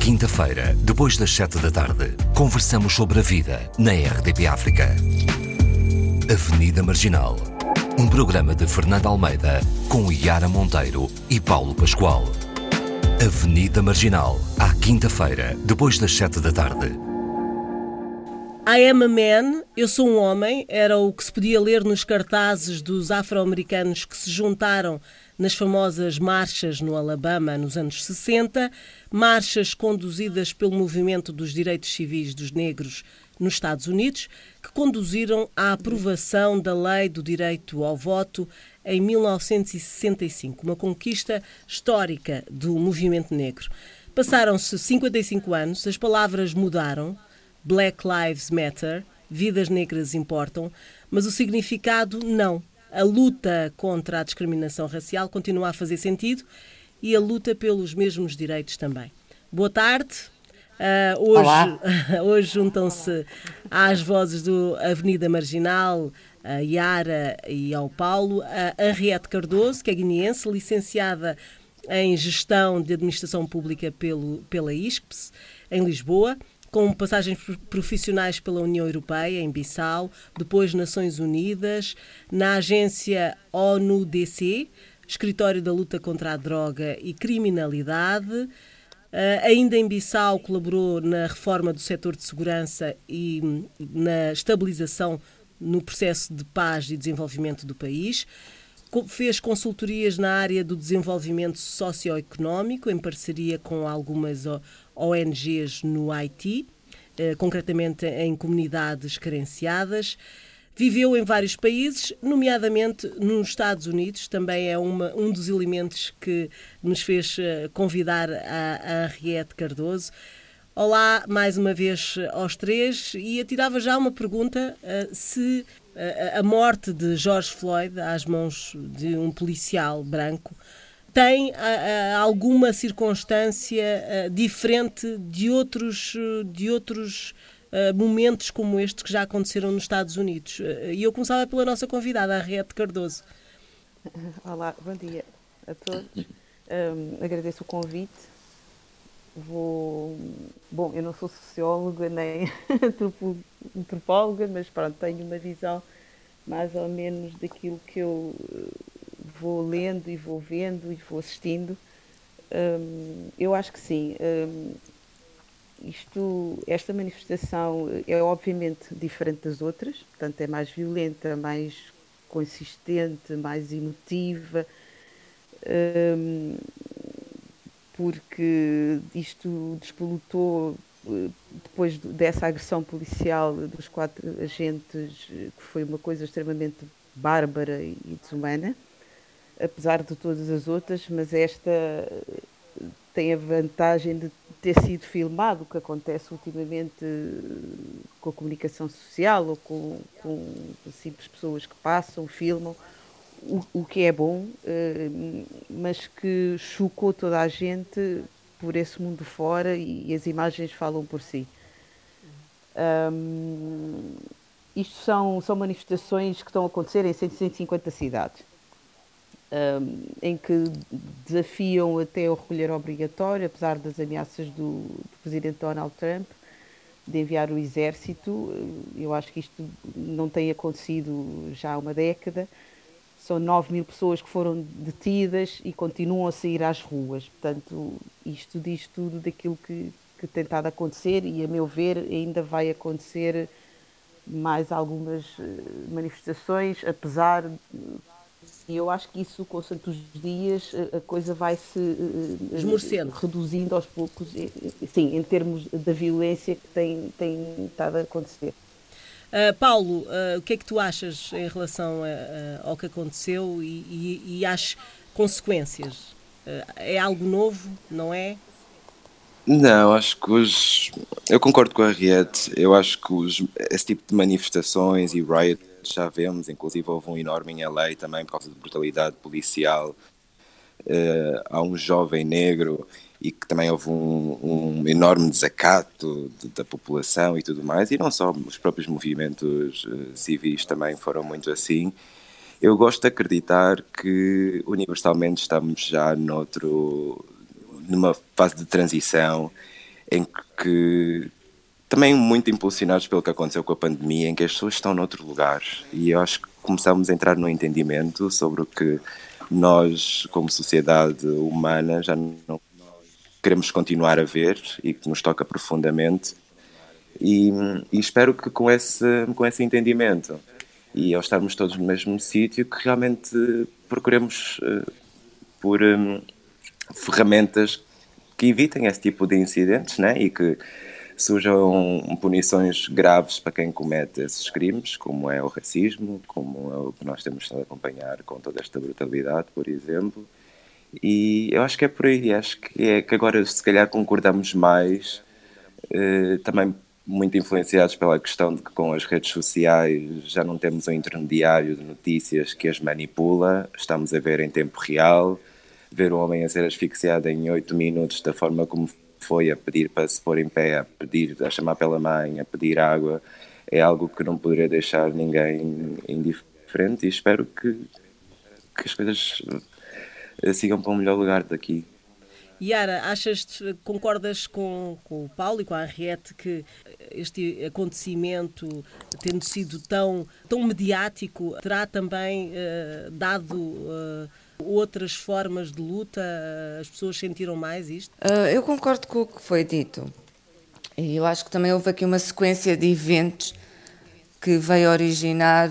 quinta-feira, depois das sete da tarde, conversamos sobre a vida na RDP África. Avenida Marginal. Um programa de Fernando Almeida com Yara Monteiro e Paulo Pascoal. Avenida Marginal, à quinta-feira, depois das sete da tarde. I am a man, eu sou um homem, era o que se podia ler nos cartazes dos afro-americanos que se juntaram nas famosas marchas no Alabama nos anos 60, marchas conduzidas pelo movimento dos direitos civis dos negros nos Estados Unidos, que conduziram à aprovação da Lei do Direito ao Voto em 1965, uma conquista histórica do movimento negro. Passaram-se 55 anos, as palavras mudaram, Black Lives Matter, vidas negras importam, mas o significado não a luta contra a discriminação racial continua a fazer sentido e a luta pelos mesmos direitos também. Boa tarde. Uh, hoje, hoje juntam-se às vozes do Avenida Marginal, a Yara e ao Paulo, a Henriette Cardoso, que é guineense, licenciada em Gestão de Administração Pública pelo, pela ISCPS, em Lisboa, com passagens profissionais pela União Europeia, em Bissau, depois Nações Unidas, na agência ONU-DC, Escritório da Luta contra a Droga e Criminalidade. Uh, ainda em Bissau colaborou na reforma do setor de segurança e hum, na estabilização no processo de paz e desenvolvimento do país. Fez consultorias na área do desenvolvimento socioeconómico, em parceria com algumas ONGs no Haiti, eh, concretamente em comunidades carenciadas. Viveu em vários países, nomeadamente nos Estados Unidos, também é uma, um dos elementos que nos fez eh, convidar a, a Henriette Cardoso. Olá, mais uma vez aos três, e atirava já uma pergunta: se a morte de George Floyd às mãos de um policial branco tem alguma circunstância diferente de outros, de outros momentos como este que já aconteceram nos Estados Unidos. E eu começava pela nossa convidada, a Riete Cardoso. Olá, bom dia a todos. Um, agradeço o convite. Vou. Bom, eu não sou socióloga nem antropóloga, mas pronto, tenho uma visão mais ou menos daquilo que eu vou lendo e vou vendo e vou assistindo, hum, eu acho que sim. Hum, isto, esta manifestação é obviamente diferente das outras, portanto é mais violenta, mais consistente, mais emotiva, hum, porque isto despolutou depois dessa agressão policial dos quatro agentes, que foi uma coisa extremamente bárbara e desumana apesar de todas as outras, mas esta tem a vantagem de ter sido filmado, o que acontece ultimamente com a comunicação social ou com, com simples pessoas que passam, filmam, o, o que é bom, eh, mas que chocou toda a gente por esse mundo fora e, as imagens falam por si. Um, isto são, são manifestações que estão a acontecer em 150 cidades um, em que desafiam até o recolher obrigatório, apesar das ameaças do, do, presidente Donald Trump de enviar o exército. Eu acho que isto não tem acontecido já há uma década. São 9 mil pessoas que foram detidas e continuam a sair às ruas. Portanto, isto diz tudo daquilo que, que tem estado a acontecer e, a meu ver, ainda vai acontecer mais algumas eh, manifestações, apesar e eu acho que isso, com os dias, a coisa vai se uh, esmorecendo, reduzindo aos poucos, sim, em termos da violência que tem, tem estado a acontecer. Uh, Paulo, uh, o que é que tu achas em relação a, ao que aconteceu e, e, e às consequências? é algo novo, não é? Não, acho que os. Eu concordo com a Riette. Eu acho que os, esse tipo de manifestações e riots já vemos, inclusive houve um enorme em LA também por causa de brutalidade policial uh, a um jovem negro e que também houve um, um enorme desacato de, da população e tudo mais, e não só os próprios movimentos uh, civis também foram muito assim. Eu gosto de acreditar que universalmente estamos já noutro, numa fase de transição em que também muito impulsionados pelo que aconteceu com a pandemia, em que as pessoas estão noutro lugar. E eu acho que começamos a entrar no entendimento sobre o que nós, como sociedade humana, já não queremos continuar a ver e que nos toca profundamente. E, e espero que com esse, com esse entendimento e ao estarmos todos no mesmo sítio, que realmente procuremos uh, por um, ferramentas que evitem esse tipo de incidentes né? e que surjam punições graves para quem comete esses crimes, como é o racismo, como é o que nós temos estado a acompanhar com toda esta brutalidade, por exemplo. E eu acho que é por aí, acho que é que agora se calhar concordamos mais, eh, também muito influenciados pela questão de que com as redes sociais já não temos um intermediário de notícias que as manipula, estamos a ver em tempo real, ver um homem a ser asfixiado em oito minutos da forma como foi a pedir para se pôr em pé, a pedir, a chamar pela mãe, a pedir água, é algo que não poderia deixar ninguém indiferente e espero que, que as coisas eh, sigam para um melhor lugar daqui. Yara, achas, concordas com, com o Paulo e com a Henriette que este acontecimento, tendo sido tão, tão mediático, terá também uh, dado uh, outras formas de luta? As pessoas sentiram mais isto? Uh, eu concordo com o que foi dito. E eu acho que também houve aqui uma sequência de eventos que veio originar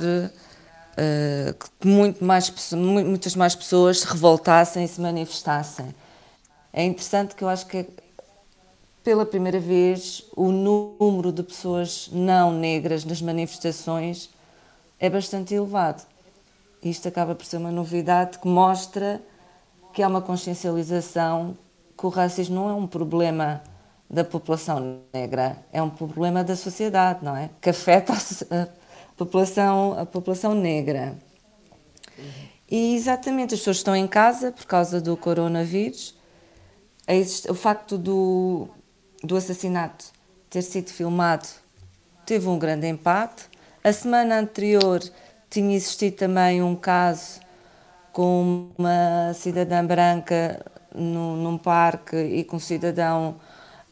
que muito mais, muitas mais pessoas se revoltassem e se manifestassem. É interessante que eu acho que pela primeira vez o número de pessoas não negras nas manifestações é bastante elevado. Isto acaba por ser uma novidade que mostra que há uma consciencialização que o racismo não é um problema da população negra, é um problema da sociedade, não é? Que afeta a população, a população negra. E exatamente, as pessoas estão em casa por causa do coronavírus o facto do, do assassinato ter sido filmado teve um grande impacto. A semana anterior tinha existido também um caso com uma cidadã branca no, num parque e com um cidadão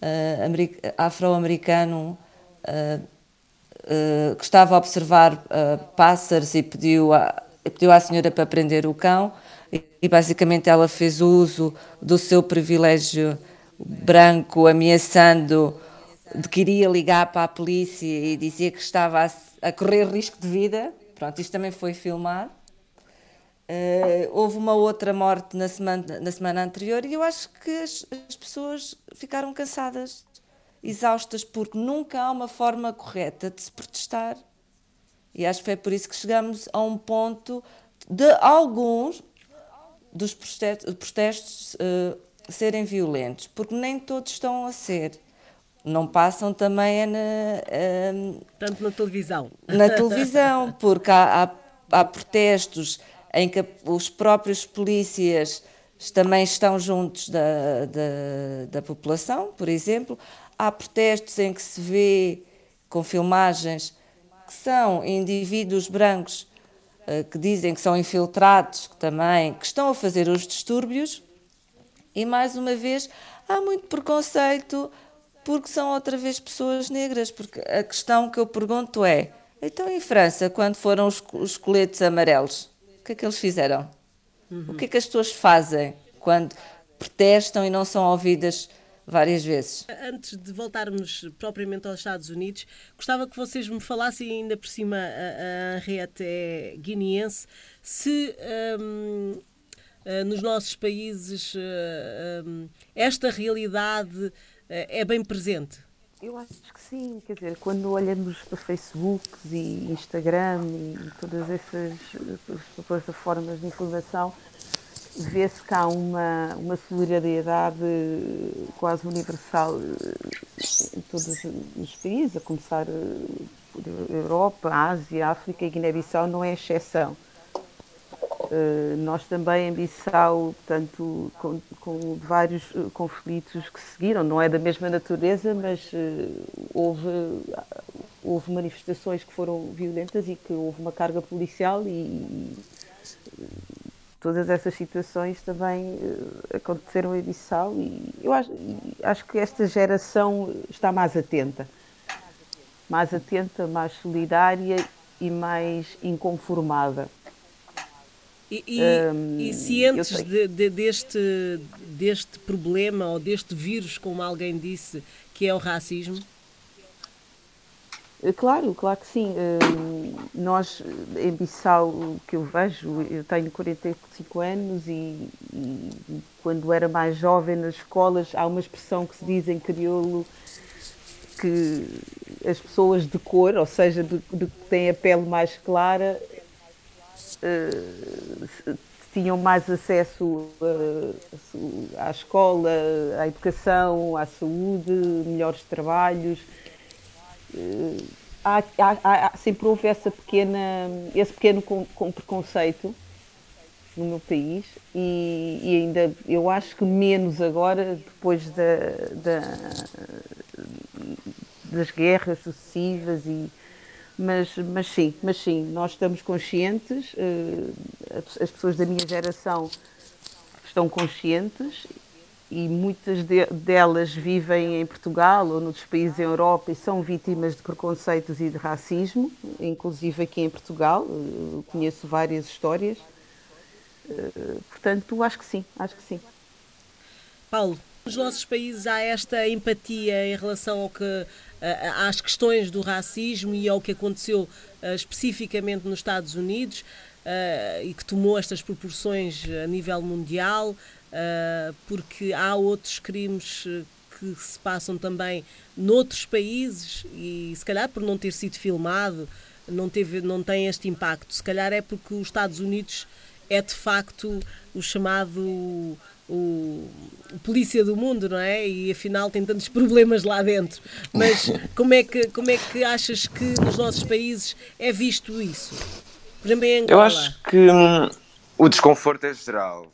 uh, afro-americano uh, uh, que estava a observar pássaros e pediu, a, pediu à senhora para prender o cão e basicamente ela fez uso do seu privilégio branco, ameaçando de que iria ligar para a polícia e dizia que estava a, a correr risco de vida. Pronto, isto também foi filmado. Uh, houve uma outra morte na semana, na semana anterior e eu acho que as, as pessoas ficaram cansadas, exaustas, porque nunca há uma forma correta de se protestar. E acho que foi por isso que chegamos a um ponto de alguns, dos protestos, protestos uh, serem violentos, porque nem todos estão a ser. Não passam também na. Uh, Tanto na televisão. Na televisão, porque há, há, há protestos em que os próprios polícias também estão juntos da, da, da, população, por exemplo. Há protestos em que se vê com filmagens que são indivíduos brancos eh, que dizem que são infiltrados, que também que estão a fazer os distúrbios. E mais uma vez, há muito preconceito porque são outra vez pessoas negras. Porque a questão que eu pergunto é: então em França, quando foram os, os coletes amarelos, o que é que eles fizeram? Uhum. O que é que as pessoas fazem quando protestam e não são ouvidas várias vezes. Antes de voltarmos propriamente aos Estados Unidos, gostava que vocês me falassem, ainda por cima a, Henriette é guineense, se um, eh, nos nossos países um, esta realidade eh, é bem presente. Eu acho que sim, quer dizer, quando olhamos para Facebook e Instagram e todas essas plataformas de informação, vê-se que há uma, uma solidariedade quase universal eh, em todos os países, a começar eh, por Europa, Ásia, África e Guiné-Bissau não é exceção. Uh, nós também em Bissau, tanto com, com, vários conflitos que seguiram, não é da mesma natureza, mas uh, houve, houve manifestações que foram violentas e que houve uma carga policial e, e todas essas situações também uh, aconteceram em Bissau e eu acho, acho que esta geração está mais atenta. Mais atenta, mais solidária e mais inconformada. E, e, um, e cientes de, de, deste, deste problema ou deste vírus, como alguém disse, que é o racismo? Eh, claro, claro que sim. Hum, nós, em Bissau, o que eu vejo, eu tenho 45 anos e, e, quando era mais jovem nas escolas, há uma expressão que se diz em crioulo que as pessoas de cor, ou seja, de, de que têm a pele mais clara, uh, tinham mais acesso uh, à escola, à educação, à saúde, melhores trabalhos. Há, há, há, sempre houve essa pequena, esse pequeno com, com preconceito no meu país e, e, ainda eu acho que menos agora depois da, da, das guerras sucessivas e mas, mas sim, mas sim, nós estamos conscientes, uh, as pessoas da minha geração estão conscientes e muitas de, delas vivem em Portugal ou noutros países da Europa e são vítimas de preconceitos e de racismo, inclusive aqui em Portugal. Eu conheço várias histórias. Eh, portanto, acho que sim, acho que sim. Paulo, nos nossos países há esta empatia em relação ao que, às questões do racismo e ao que aconteceu especificamente nos Estados Unidos e que tomou estas proporções a nível mundial. Porque há outros crimes eh, que se passam também noutros países e se calhar por não ter sido filmado não, teve, não tem este impacto. Se calhar é porque os Estados Unidos é de facto o chamado o, o, polícia do mundo, não é? E afinal tem tantos problemas lá dentro. Mas como é que, como é que achas que nos nossos países é visto isso? Por exemplo, em Angola. Eu acho que hum, o desconforto é geral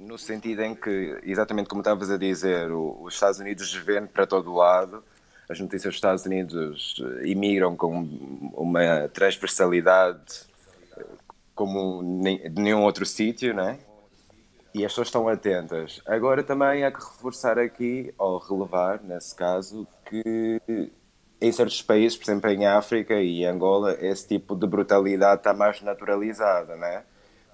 no sentido em que, exatamente como estavas a dizer, os Estados Unidos vêm para todo lado, as notícias dos Estados Unidos imigram com uma transversalidade eh, como de nenhum outro sítio, né? E as pessoas estão atentas. Agora também há que reforçar aqui, ou relevar, nesse caso, que em certos países, por exemplo em África e Angola, esse tipo de brutalidade está mais naturalizada, né?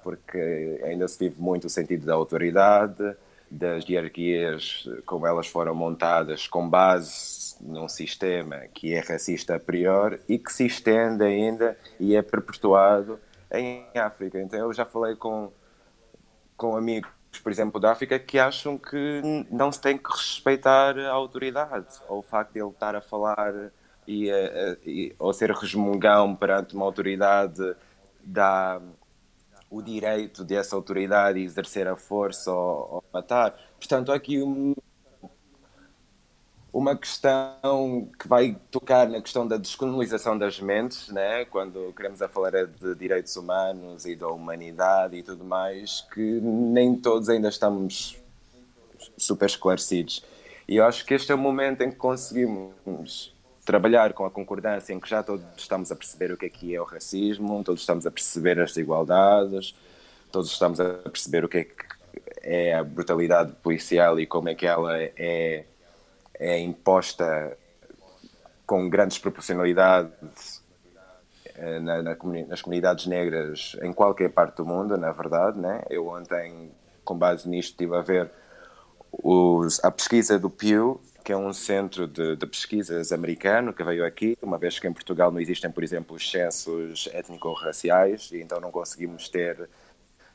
porque ainda se vive muito o sentido da autoridade, das hierarquias como elas foram montadas com base num sistema que é racista a priori e que se estende ainda e é perpetuado em África. Então eu já falei com, com amigos, por exemplo, da África, que acham que não se tem que respeitar a autoridade, ou o facto de ele estar a falar e, e, ou ser resmungão perante uma autoridade da o direito dessa autoridade exercer a força ou, ou matar. Portanto, há aqui um, uma questão que vai tocar na questão da descolonização das mentes, né? quando queremos a falar de direitos humanos e da humanidade e tudo mais, que nem todos ainda estamos super esclarecidos. E eu acho que este é o momento em que conseguimos trabalhar com a concordância em que já todos estamos a perceber o que é que é o racismo, todos estamos a perceber as desigualdades, todos estamos a perceber o que é que é a brutalidade policial e como é que ela é, é imposta com grandes proporcionalidades eh, na, na, nas comunidades negras em qualquer parte do mundo, na verdade. Né? Eu ontem, com base nisto, estive a ver os, a pesquisa do Pew que é um centro de, de, pesquisas americano que veio aqui, uma vez que em Portugal não existem, por exemplo, os censos étnico-raciais, e então não conseguimos ter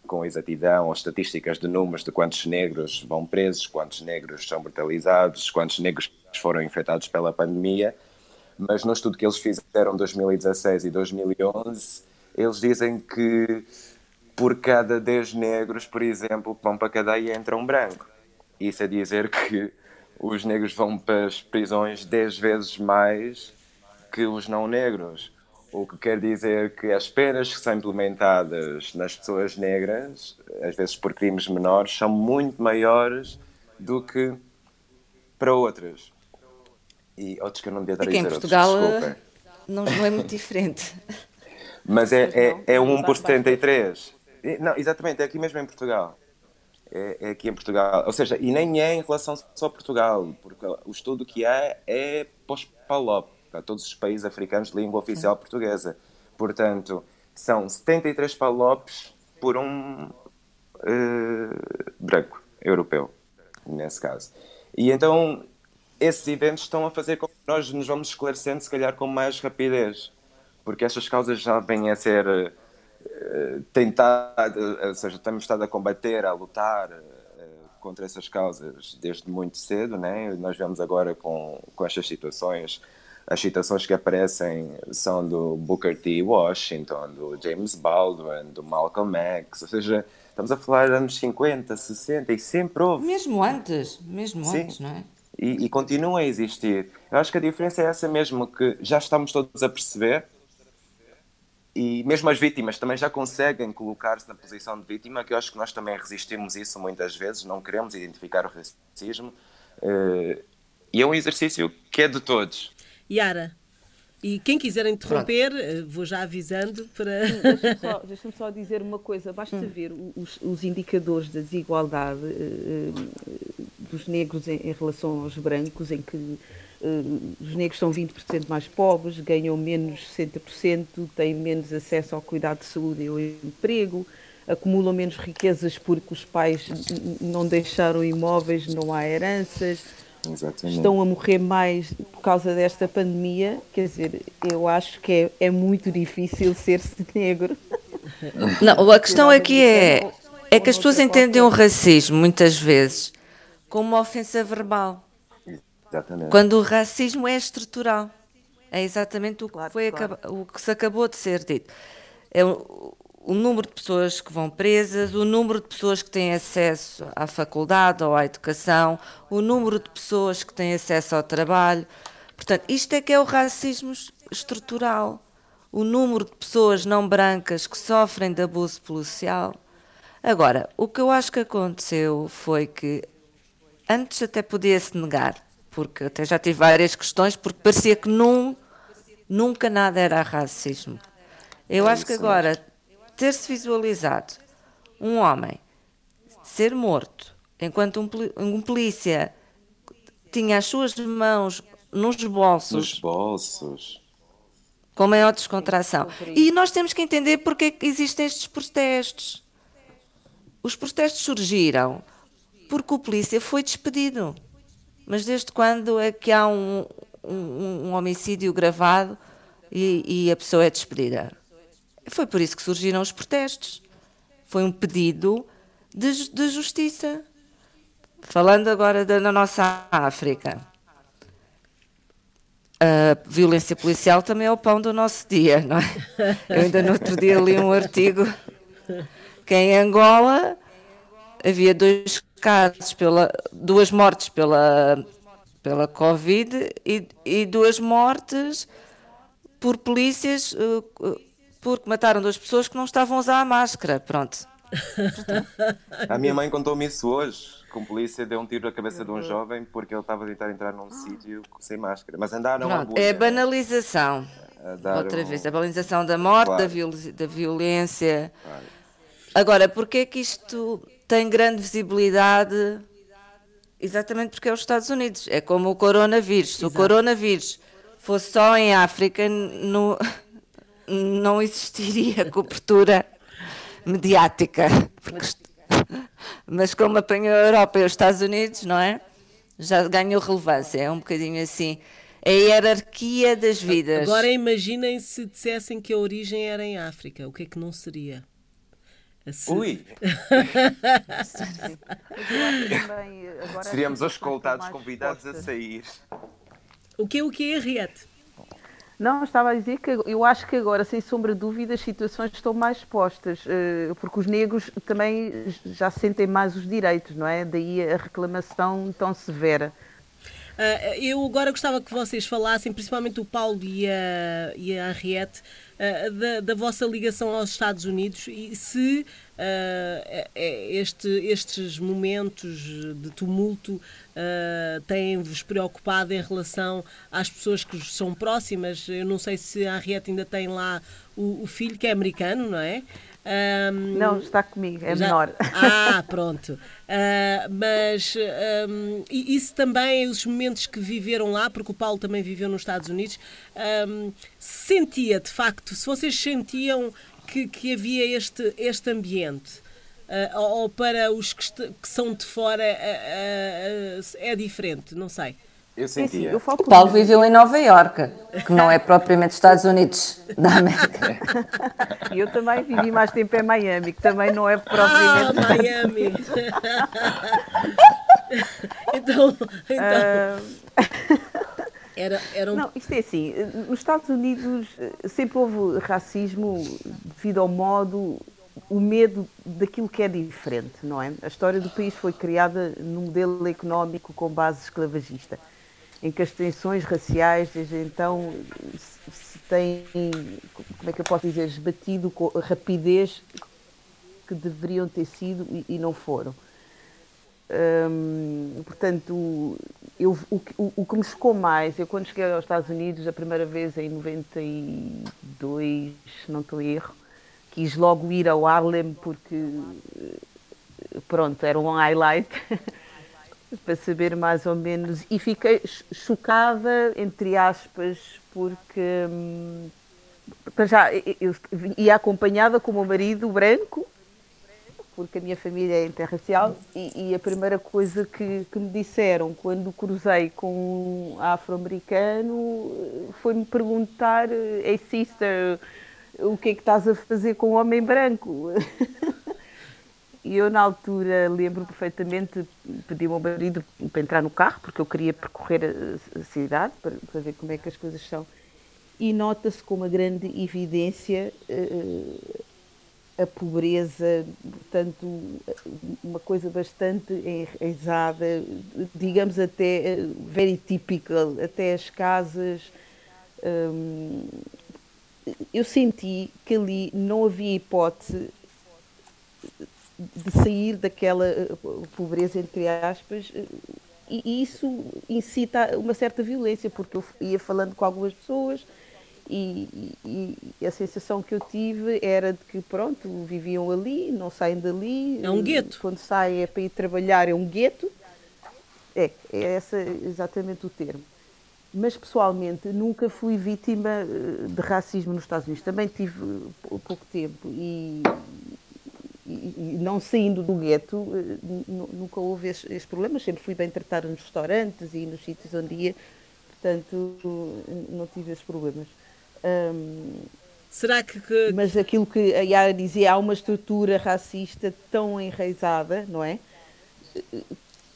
com exatidão as estatísticas de números de quantos negros vão presos, quantos negros são brutalizados, quantos negros foram infectados pela pandemia. Mas no estudo que eles fizeram em 2016 e 2011, eles dizem que por cada 10 negros, por exemplo, que vão para a cadeia, entra um branco. Isso é dizer que os negros vão para as prisões 10 vezes mais que os não negros. O que quer dizer que as penas que são implementadas nas pessoas negras, às vezes por crimes menores, são muito maiores do que para outras. E outros que eu não devia estar a dizer, em Portugal outros, não, não é muito diferente. Mas é, é, é 1 por 73. Não, exatamente, é aqui mesmo em Portugal. É, é, aqui em Portugal. Ou seja, e nem é em relação só a Portugal, porque o estudo que há é pós-PALOP, para todos os países africanos de língua oficial portuguesa. Portanto, são 73 PALOPs por um uh, branco europeu, nesse caso. E então, esses eventos estão a fazer com que nós nos vamos esclarecendo, se calhar, com mais rapidez, porque estas causas já vêm a ser uh, tentadas, ou seja, temos estado a combater, a lutar uh, contra essas causas desde muito cedo, né? Nós vemos agora com, com estas situações as citações que aparecem são do Booker T. Washington, do James Baldwin, do Malcolm X, ou seja, estamos a falar de anos 50, 60 e sempre houve. Mesmo antes, mesmo Sim. antes, não é? E, e continua a existir. Eu acho que a diferença é essa mesmo, que já estamos todos a perceber e mesmo as vítimas também já conseguem colocar-se na posição de vítima, que eu acho que nós também resistimos isso muitas vezes, não queremos identificar o racismo. Eh, e é um exercício que é de todos. Yara, e quem quiser interromper, Pronto. Eh, vou já avisando para. Deixa-me só, deixa só, dizer uma coisa: basta hum. ver os, os, indicadores da desigualdade uh, dos negros em, em, relação aos brancos, em que uh, os negros são 20% mais pobres, ganham menos 60%, têm menos acesso ao cuidado de saúde e ao emprego, acumulam menos riquezas porque os pais não deixaram imóveis, não há heranças Exatamente. estão a morrer mais por causa desta pandemia. Quer dizer, eu acho que é, é muito difícil ser-se negro. Não, a questão aqui é, é que as pessoas entendem o racismo muitas vezes como uma ofensa verbal. Exatamente. Quando o racismo é estrutural. É exatamente o que, claro, foi, claro. o que se acabou de ser dito. É, o número de pessoas que vão presas, o número de pessoas que têm acesso à faculdade ou à educação, o número de pessoas que têm acesso ao trabalho. Portanto, isto é que é o racismo estrutural. O número de pessoas não brancas que sofrem de abuso policial. Agora, o que eu acho que aconteceu foi que antes até podia-se negar, porque até já tive várias questões, porque parecia que num, nunca nada era racismo. Eu acho que agora ter-se visualizado um homem ser morto enquanto um, um polícia tinha as suas mãos nos bolsos. Nos bolsos. Com maior descontração. E nós temos que entender porque é que existem estes protestos. Os protestos surgiram porque o polícia foi despedido. Mas desde quando é que há um, um, um homicídio gravado e, e a pessoa é despedida? Foi por isso que surgiram os protestos. Foi um pedido de, de justiça. Falando agora da nossa África. A violência policial também é o pão do nosso dia, não é? Eu ainda no outro dia li um artigo que em Angola havia dois casos, pela, duas mortes pela, pela Covid e, e duas mortes por polícias uh, porque mataram duas pessoas que não estavam a usar a máscara. Pronto. a minha mãe contou-me isso hoje. Com polícia deu um tiro na cabeça de um jovem porque ele estava a tentar entrar num sítio sem máscara. Mas andaram Pronto, a É a banalização. A Outra um... vez, a banalização da morte, claro. da, viol da, violência. Claro. Agora, porquê é que isto tem grande visibilidade? Exatamente porque é os Estados Unidos. É como o coronavírus. Se Exato. o coronavírus fosse só em África, no, não existiria cobertura mediática. Porque, mas como apanhou a Europa e os Estados Unidos, não é? Já ganhou relevância, é um bocadinho assim. A hierarquia das vidas. Agora imaginem se dissessem que a origem era em África, o que é que não seria? Se... Ui! Seríamos os escoltados convidados a sair. O que é o que é, Riete? Não, estava a dizer que eu acho que agora, sem sombra de dúvida, as situações estão mais expostas, eh, porque os negros também já sentem mais os direitos, não é? Daí a reclamação tão severa. Uh, eu agora gostava que vocês falassem, principalmente o Paulo e a, e a Henriette, uh, da, da, vossa ligação aos Estados Unidos e se uh, este, estes momentos de tumulto têm-vos preocupado em relação às pessoas que são próximas. Eu não sei se a Henriette ainda tem lá o, o filho, que é americano, não é? Um, não, está comigo, é já... menor. Ah, pronto. Uh, mas um, isso também, os momentos que viveram lá, porque o Paulo também viveu nos Estados Unidos, um, sentia de facto, se vocês sentiam que, que havia este, este ambiente. Uh, ou para os que, que são de fora uh, é diferente, não sei. Eu sentia. É assim, eu o Paulo viveu em Nova Iorque, que não é propriamente Estados Unidos da América. E eu também vivi mais tempo em Miami, que também não é propriamente. Ah, Miami! então. então... Uh... Era, era um... Não, isto é assim, nos Estados Unidos sempre houve racismo devido ao modo, o medo daquilo que é diferente, não é? A história do país foi criada num modelo económico com base esclavagista em que as tensões raciais desde então se têm, como é que eu posso dizer, esbatido com a rapidez que deveriam ter sido e, e não foram. Hum, portanto, eu, o, o, o, que me chocou mais, eu quando cheguei aos Estados Unidos a primeira vez em 92, se não estou erro, quis logo ir ao Harlem porque pronto, era um highlight para saber mais ou menos. E fiquei chocada, entre aspas, porque hum, para já eu ia acompanhada com o meu marido branco, porque a minha família é interracial, e, e a primeira coisa que, que, me disseram quando cruzei com um afro-americano foi-me perguntar: Hey sister, o que é que estás a fazer com um homem branco? E eu, na altura, lembro perfeitamente, pedi ao meu marido para entrar no carro, porque eu queria percorrer a, cidade para, para ver como é que as coisas são. E nota-se com uma grande evidência uh, a pobreza, portanto, uma coisa bastante enraizada, digamos até uh, very typical, até as casas. Um, eu senti que ali não havia hipótese de sair daquela eh, pobreza, entre aspas, eh, e isso incita uma certa violência, porque eu ia falando com algumas pessoas e, e, e, a sensação que eu tive era de que, pronto, viviam ali, não saem dali. É um gueto. Quando saem é para ir trabalhar, é um gueto. É, é esse exatamente o termo. Mas, pessoalmente, nunca fui vítima eh, de racismo nos Estados Unidos. Também tive pouco tempo e, e, não saindo do gueto, eh, nunca houve esses, problemas, sempre fui bem tratada nos restaurantes e nos sítios onde ia, portanto não tive esses problemas. Um, Será que, que, Mas aquilo que a Yara dizia, há uma estrutura racista tão enraizada, não é?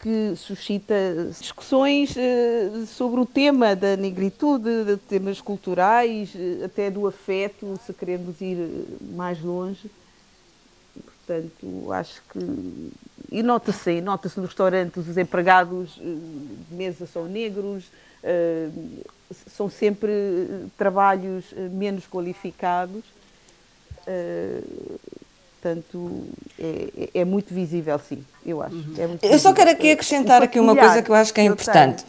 Que suscita discussões uh, sobre o tema da negritude, de temas culturais, uh, até do afeto, se queremos ir mais longe. Portanto, acho que. E nota-se, nota-se nos restaurantes, os empregados eh, de mesa são negros, eh, são sempre trabalhos eh, menos qualificados. Portanto, é, é, muito visível, sim, eu acho. Uhum. É eu só quero aqui acrescentar aqui uma coisa que eu acho que é importante.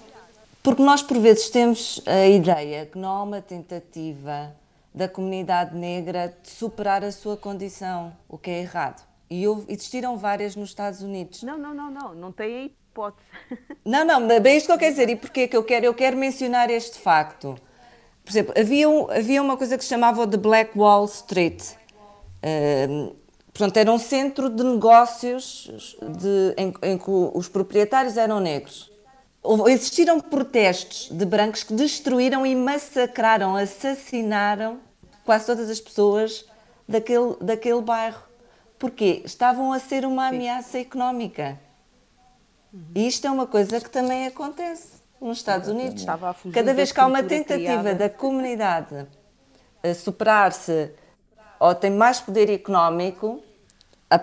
Porque nós, por vezes, temos a ideia que não há uma tentativa da comunidade negra de superar a sua condição, o que é errado. E houve, existiram várias nos Estados Unidos. Não, não, não, não, não tem a hipótese. Não, não, bem isto que eu quero dizer. E porquê que eu quero? Eu quero mencionar este facto. Por exemplo, havia, havia uma coisa que se chamava The Black Wall Street. Uh, portanto, era um centro de negócios de, em, em que os proprietários eram negros. Existiram protestos de brancos que destruíram e massacraram, assassinaram quase todas as pessoas daquele, daquele bairro. Porque estavam a ser uma ameaça económica. E isto é uma coisa que também acontece nos Estados Unidos. Cada vez que há uma tentativa criada. da comunidade a superar-se ou tem mais poder económico,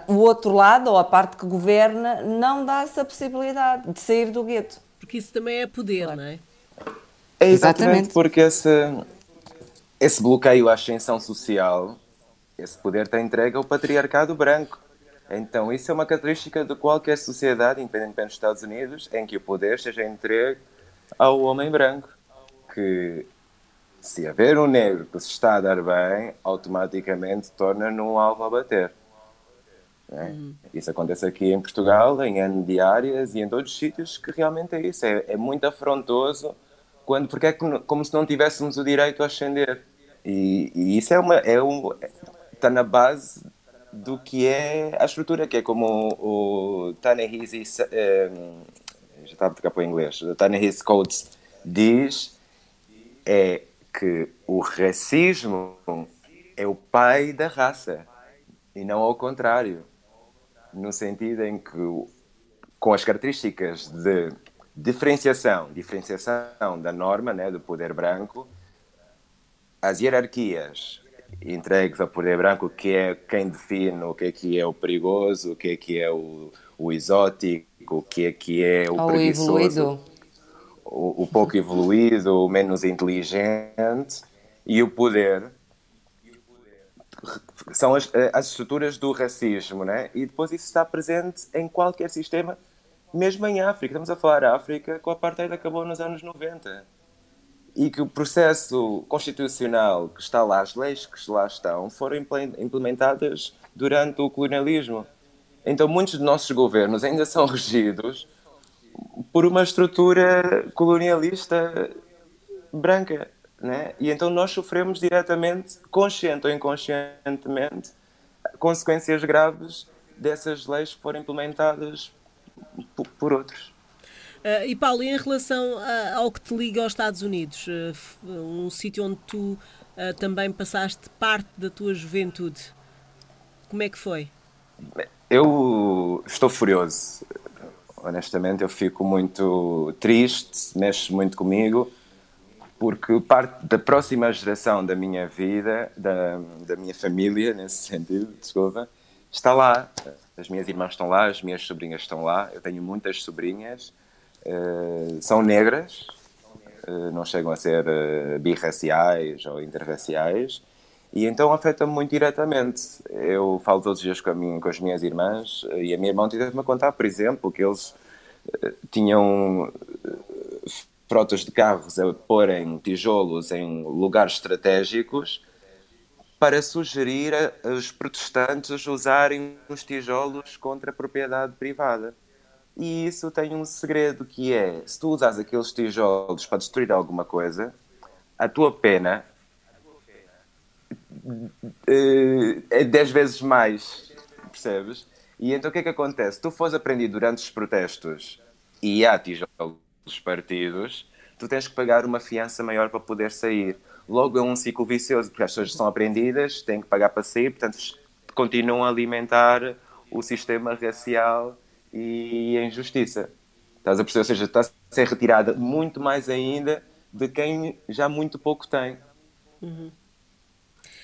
o outro lado, ou a parte que governa, não dá essa possibilidade de sair do gueto. Porque isso também é poder, claro. não é? É exatamente, exatamente. porque esse, esse bloqueio à ascensão social esse poder está entregue ao patriarcado branco. Então, isso é uma característica de qualquer sociedade, independentemente dos Estados Unidos, em que o poder seja entregue ao homem branco, que se haver um negro que se está a dar bem, automaticamente torna num alvo a bater. É? Uhum. Isso acontece aqui em Portugal, em N diárias e em todos os sítios que realmente é isso. É, é muito afrontoso, quando, porque é como se não tivéssemos o direito a ascender. E, e isso é uma, é um, está na base do que é a estrutura, que é como o, o um, eh, já estava a tocar para o inglês, o Ta-Nehisi Coates diz, é que o racismo é o pai da raça e não ao contrário. No sentido em que, com as características de diferenciação, diferenciação da norma, né, do poder branco, as hierarquias entregues ao poder branco, que é quem define o que é que é o perigoso, o que é que é o, o exótico, o que é que é o Ou preguiçoso, o, o pouco evoluído, o menos inteligente, e o poder são as, as estruturas do racismo, né? E depois isso está presente em qualquer sistema, mesmo em África. Estamos a falar da África, que o apartheid acabou nos anos 90. E que o processo constitucional que está lá, as leis que lá estão, foram implementadas durante o colonialismo. Então muitos dos nossos governos ainda são regidos por uma estrutura colonialista branca. Né? E então nós sofremos diretamente, consciente ou inconscientemente, consequências graves dessas leis que foram implementadas por outros. Uh, e Paulo, em relação a, ao que te liga aos Estados Unidos, uh, um sítio onde tu uh, também passaste parte da tua juventude, como é que foi? Eu estou furioso. Honestamente, eu fico muito triste, mexe muito comigo porque parte da próxima geração da minha vida, da, da minha família, nesse sentido, desculpa, está lá. As minhas irmãs estão lá, as minhas sobrinhas estão lá. Eu tenho muitas sobrinhas, uh, são negras, uh, não chegam a ser uh, birraciais ou interraciais, e então afeta-me muito diretamente. Eu falo todos os dias com, minha, com as minhas irmãs, e a minha irmã teve-me a contar, por exemplo, que eles tinham frotas de carros a porem tijolos em lugares estratégicos para sugerir aos protestantes usarem os tijolos contra a propriedade privada. E isso tem um segredo que é, se tu usas aqueles tijolos para destruir alguma coisa, a tua pena eh, é 10 vezes mais, percebes? E então o que é que acontece? Tu fores aprendido durante os protestos e há tijolos dos partidos, tu tens que pagar uma fiança maior para poder sair. Logo é um ciclo vicioso, porque as pessoas são apreendidas, têm que pagar para sair, portanto continuam a alimentar o sistema racial e a injustiça. Estás a perceber? Ou seja, está a ser retirada muito mais ainda de quem já muito pouco tem. Uhum.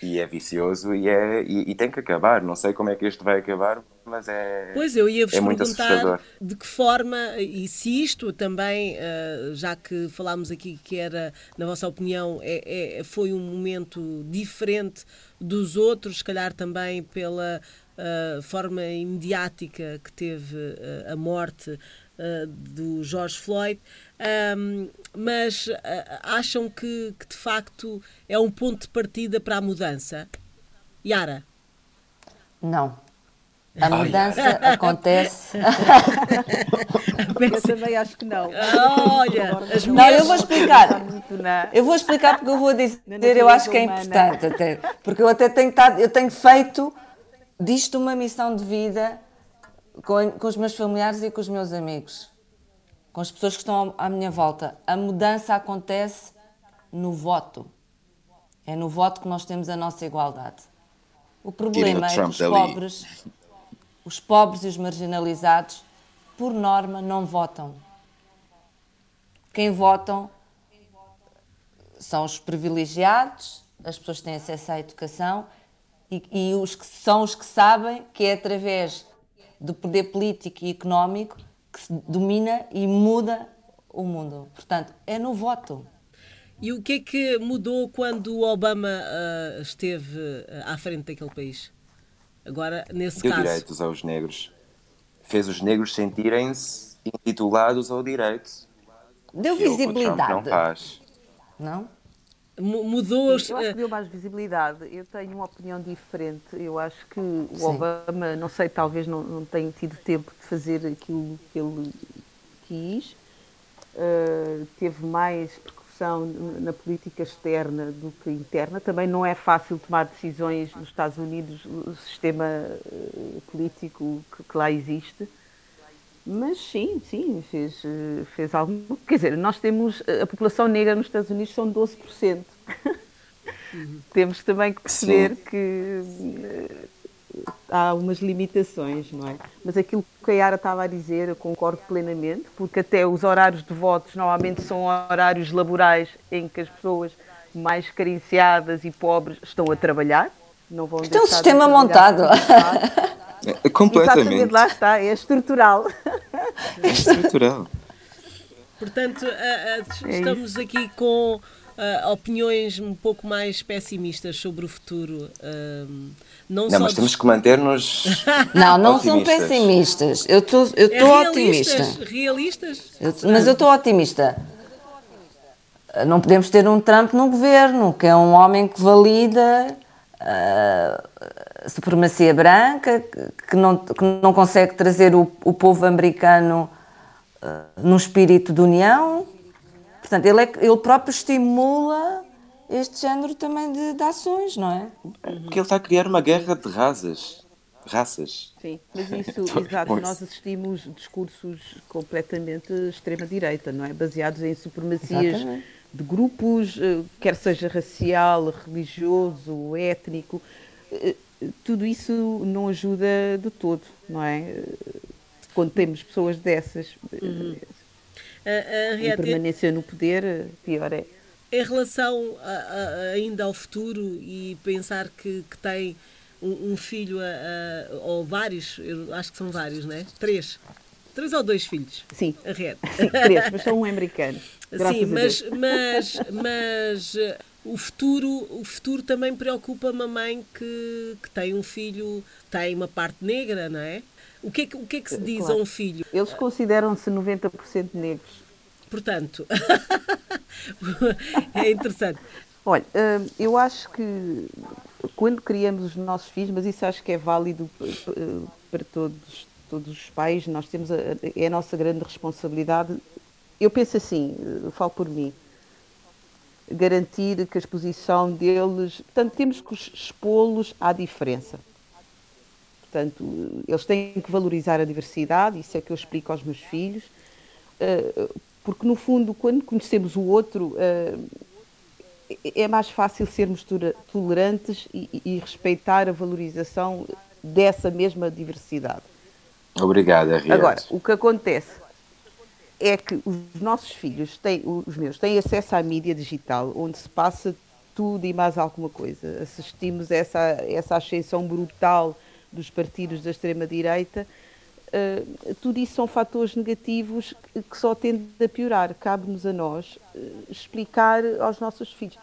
E é vicioso e, é, e, e, tem que acabar. Não sei como é que isto vai acabar, mas é. Pois eu ia-vos é perguntar de que forma, e se isto também, eh, já que falámos aqui que era, na vossa opinião, é, é, foi um momento diferente dos outros, se calhar também pela uh, forma imediática que teve uh, a morte uh, do George Floyd, um, mas acham que, que de facto é um ponto de partida para a mudança? Yara? Não. A mudança acontece. eu também acho que não. Olha, as não, eu vou explicar. Eu vou explicar porque eu vou dizer, eu acho que é importante até, porque eu até tenho estado, eu tenho feito disto uma missão de vida com, com os meus familiares e com os meus amigos, com as pessoas que estão à minha volta. A mudança acontece no voto. É no voto que nós temos a nossa igualdade. O problema é que os pobres os pobres e os marginalizados, por norma, não votam. Quem votam são os privilegiados, as pessoas que têm acesso à educação e, e os que são os que sabem que é através do poder político e económico que se domina e muda o mundo. Portanto, é no voto. E o que é que mudou quando o Obama uh, esteve uh, à frente daquele país? Agora, nesse Deu caso. direitos aos negros. Fez os negros sentirem-se intitulados ao direito. Deu visibilidade. não faz. Não? Mudou. Sim, eu acho que deu mais visibilidade. Eu tenho uma opinião diferente. Eu acho que o Sim. Obama, não sei, talvez não, não tenha tido tempo de fazer aquilo que ele quis. Uh, teve mais percussão na política externa do que interna. Também não é fácil tomar decisões nos Estados Unidos, o sistema uh, político que, que lá existe. Mas sim, sim, fez, fez algo. Quer dizer, nós temos. A população negra nos Estados Unidos são 12%. Uhum. temos também que perceber sim. que eh, há umas limitações, não é? Mas aquilo que a Yara estava a dizer, eu concordo plenamente, porque até os horários de votos normalmente são horários laborais em que as pessoas mais carenciadas e pobres estão a trabalhar. Não vão Isto é um sistema montado. É, completamente. Exatamente, lá está, é estrutural. É estrutural. Portanto, é estamos aqui com opiniões um pouco mais pessimistas sobre o futuro. Uh, não, não mas temos que manter-nos. não, não são pessimistas. Eu estou eu é otimista. Realistas? Eu, mas eu estou otimista. Não podemos ter um Trump no governo, que é um homem que valida uh, supremacia branca, que não, que não consegue trazer o, o povo americano uh, num espírito de união. Portanto, ele, é, ele próprio estimula este género também de, de ações, não é? Porque ele está a criar uma guerra de raças. Raças. Sim, mas isso, exato, nós assistimos discursos completamente extrema-direita, não é? Baseados em supremacias Exatamente. de grupos, eh, quer seja racial, religioso, étnico eh, tudo isso não ajuda de todo, não é? Quando temos pessoas dessas, uhum. a, a, a permanência no poder, pior é. Em relação a, a, ainda ao futuro e pensar que, que tem um, um filho, ou vários, eu acho que são vários, não é? Três. Três ou dois filhos? Sim. A. Sim, três, mas são um americano. Sim, mas, mas, mas o futuro, o futuro também preocupa uma mãe que, que tem um filho, tem uma parte negra, não é? O que é que, o que, é que se diz claro. a um filho? Eles consideram-se 90% negros. Portanto, é interessante. Olha, hum, eu acho que quando criamos os nossos filhos, mas isso acho que é válido para todos, todos os pais, nós temos a, é a nossa grande responsabilidade. Eu penso assim, eu falo por mim, garantir que a exposição deles. Portanto, temos que expô-los à diferença. Portanto, eles têm que valorizar a diversidade, isso é que eu explico aos meus filhos, eh, porque no fundo, quando conhecemos o outro, eh, é mais fácil sermos tolerantes e respeitar a valorização dessa mesma diversidade. Obrigada, Riad. Agora, o que acontece é que os nossos filhos, têm, os meus, têm acesso à mídia digital, onde se passa tudo e mais alguma coisa. Assistimos a essa, essa ascensão brutal dos partidos da extrema-direita. Uh, tudo isso são fatores negativos que, só tendem a piorar. Cabe-nos a nós uh, explicar aos nossos filhos.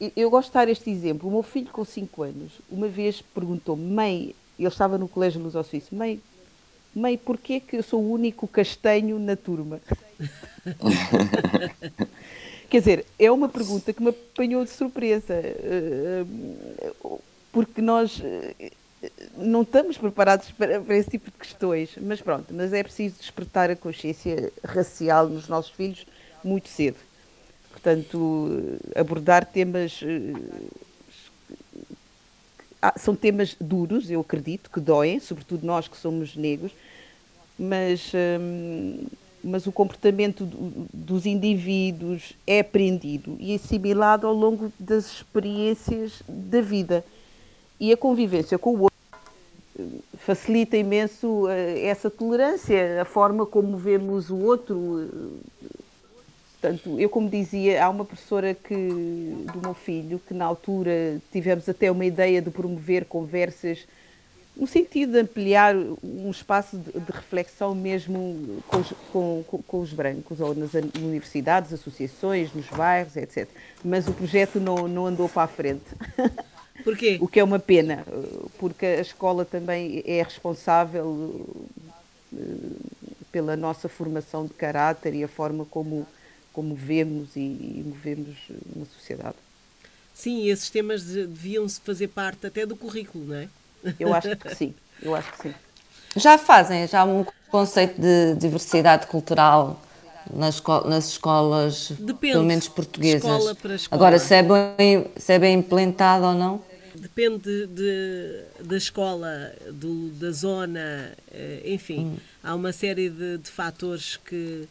Eu, eu gosto de dar este exemplo. O meu filho, com 5 anos, uma vez perguntou-me, mãe, ele estava no Colégio Luz ao Suíço, mãe, mãe, porquê que eu sou o único castanho na turma? Quer dizer, é uma pergunta que me apanhou de surpresa, eh, porque nós eh, não estamos preparados para, esse tipo de questões, mas pronto, mas é preciso despertar a consciência racial nos nossos filhos muito cedo. Portanto, abordar temas eh, são temas duros, eu acredito, que doem, sobretudo nós que somos negros, mas, hum, mas o comportamento do, dos indivíduos é aprendido e assimilado ao longo das experiências da vida. E a convivência com o outro hum, facilita imenso eh, essa tolerância, a forma como vemos o outro, Portanto, eu como dizia, há uma professora que, do meu filho que na altura tivemos até uma ideia de promover conversas no sentido de ampliar um espaço de, de reflexão mesmo com os, com, com, com os, brancos, ou nas universidades, associações, nos bairros, etc. Mas o projeto não, não andou para a frente. Porquê? o que é uma pena, porque a escola também é responsável eh, pela nossa formação de caráter e a forma como como vemos e, e movemos na sociedade. Sim, esses temas deviam fazer parte até do currículo, não é? Eu acho que sim, eu acho que sim. Já fazem, já um conceito de diversidade cultural nas, esco nas escolas, Depende, pelo menos portuguesas. Escola para escola. Agora, se é, bem, se é bem implementado ou não? Depende de, da escola, do, da zona, eh, enfim, hum. há uma série de, de fatores que,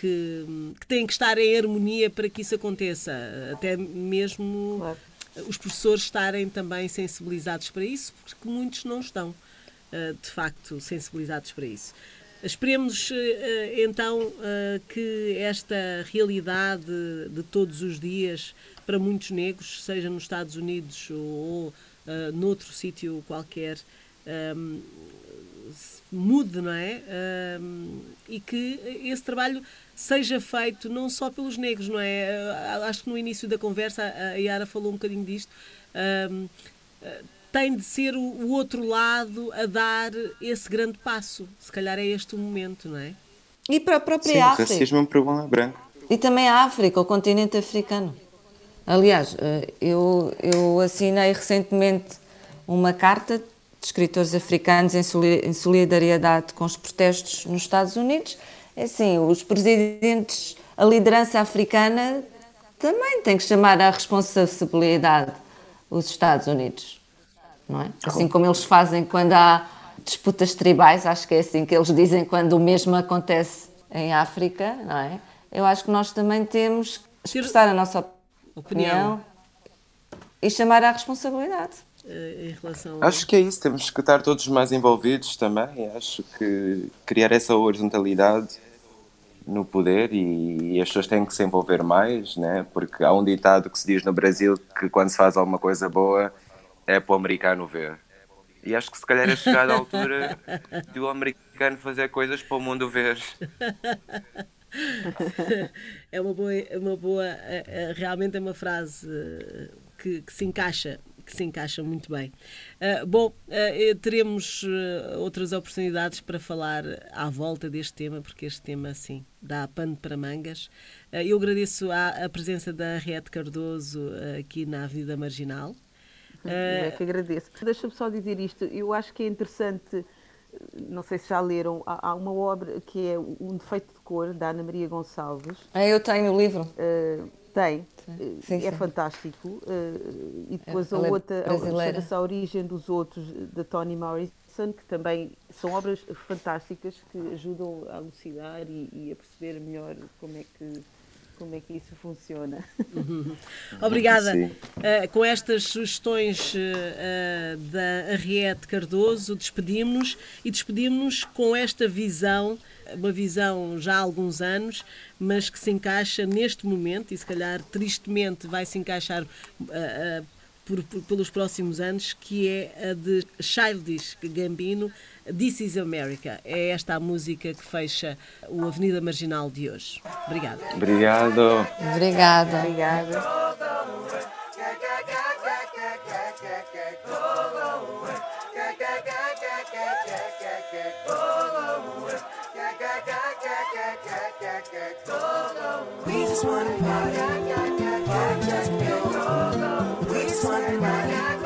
que, que, têm que estar em harmonia para que isso aconteça. Até mesmo claro. os professores estarem também sensibilizados para isso, porque muitos não estão, eh, de facto, sensibilizados para isso. Esperemos eh, então que esta realidade de todos os dias para muitos negros, seja nos Estados Unidos ou, ou noutro sítio qualquer, mude, não é? Um, e que esse trabalho seja feito não só pelos negros, não é? Uh, acho que no início da conversa a Yara falou um bocadinho disto. Um, uh, tem de ser o, outro lado a dar esse grande passo. Se calhar é este o momento, não é? E para a própria Sim, África. O racismo é um problema branco. E também a África, o continente africano. Aliás, eh, eu, eu assinei recentemente uma carta de escritores africanos em solidariedade com os protestos nos Estados Unidos. É assim, os presidentes, a liderança africana também tem que chamar à responsabilidade os Estados Unidos, não é? Assim como eles fazem quando há disputas tribais, acho que é assim que eles dizem quando o mesmo acontece em África, não é? Eu acho que nós também temos que expressar a nossa opinião opinião. E chamar à responsabilidade. Uh, em relação Acho que é isso, temos que estar todos mais envolvidos também. Acho que criar essa horizontalidade no poder e, as pessoas têm que se envolver mais, né? porque há um ditado que se diz no Brasil que quando se faz alguma coisa boa é para o americano ver. E acho que se calhar é chegada a altura de o americano fazer coisas para o mundo ver. é uma boa, é uma boa é, é, realmente é uma frase eh, que, que, se encaixa que se encaixa muito bem. Uh, bom, uh, teremos uh, outras oportunidades para falar à volta deste tema, porque este tema, assim, dá pano para mangas. eu agradeço a, a, presença da Henriette Cardoso aqui na Avenida Marginal. é que agradeço. Deixa-me só dizer isto, eu acho que é interessante não sei se já leram, há, uma obra que é Um Defeito de Cor, da Ana Maria Gonçalves. Ah, eu tenho o livro. Uh, tem, sim, sim, é sim. fantástico. Uh, e depois a outra, chama-se A Origem dos Outros, da Toni Morrison, que também são obras fantásticas que ajudam a elucidar e, e a perceber melhor como é que como é que isso funciona. Uhum. Obrigada. Uh, com estas sugestões uh, da Arriette Cardoso, despedimos-nos e despedimos-nos com esta visão, uma visão já há alguns anos, mas que se encaixa neste momento e se calhar tristemente vai se encaixar uh, por, por, pelos próximos anos, que é a de Childish Gambino, This is America. É esta a música que fecha o Avenida Marginal de hoje. Obrigada. Obrigado. Obrigada. Obrigada. We just wanna party, just feel. We just wanna party,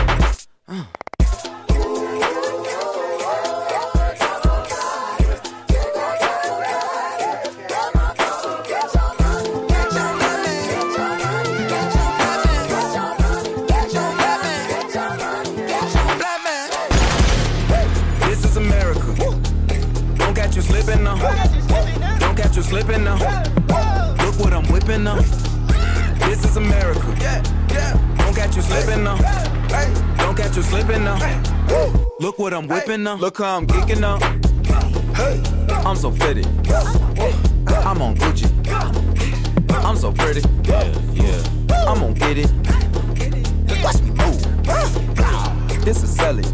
I'm whipping now. Look how I'm geeking now. I'm so fitted. I'm on Gucci. I'm so pretty. Yeah, yeah. I'm gonna get it. Watch me move. This is selling.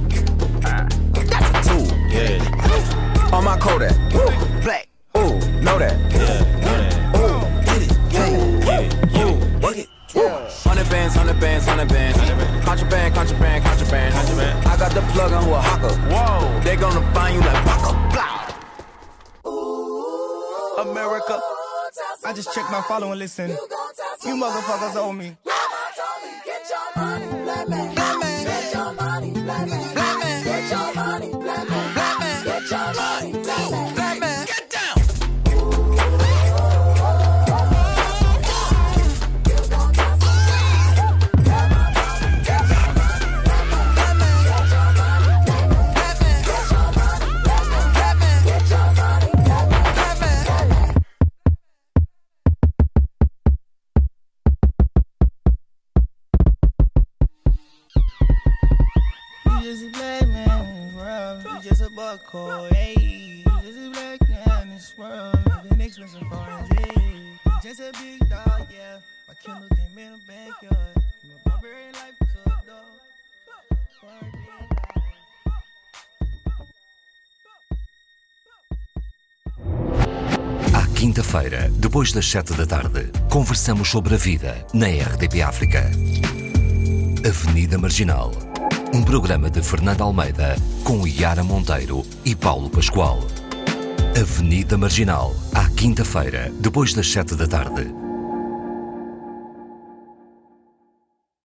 Ah. That's a tool. Yeah. On my Kodak. Just checked my follow and listen. You motherfuckers owe me. Get your money, quinta-feira, depois das sete da tarde, conversamos sobre a vida na RDP África. Avenida Marginal. Um programa de Fernando Almeida com Yara Monteiro e Paulo Pascoal. Avenida Marginal. À quinta-feira, depois das sete da tarde.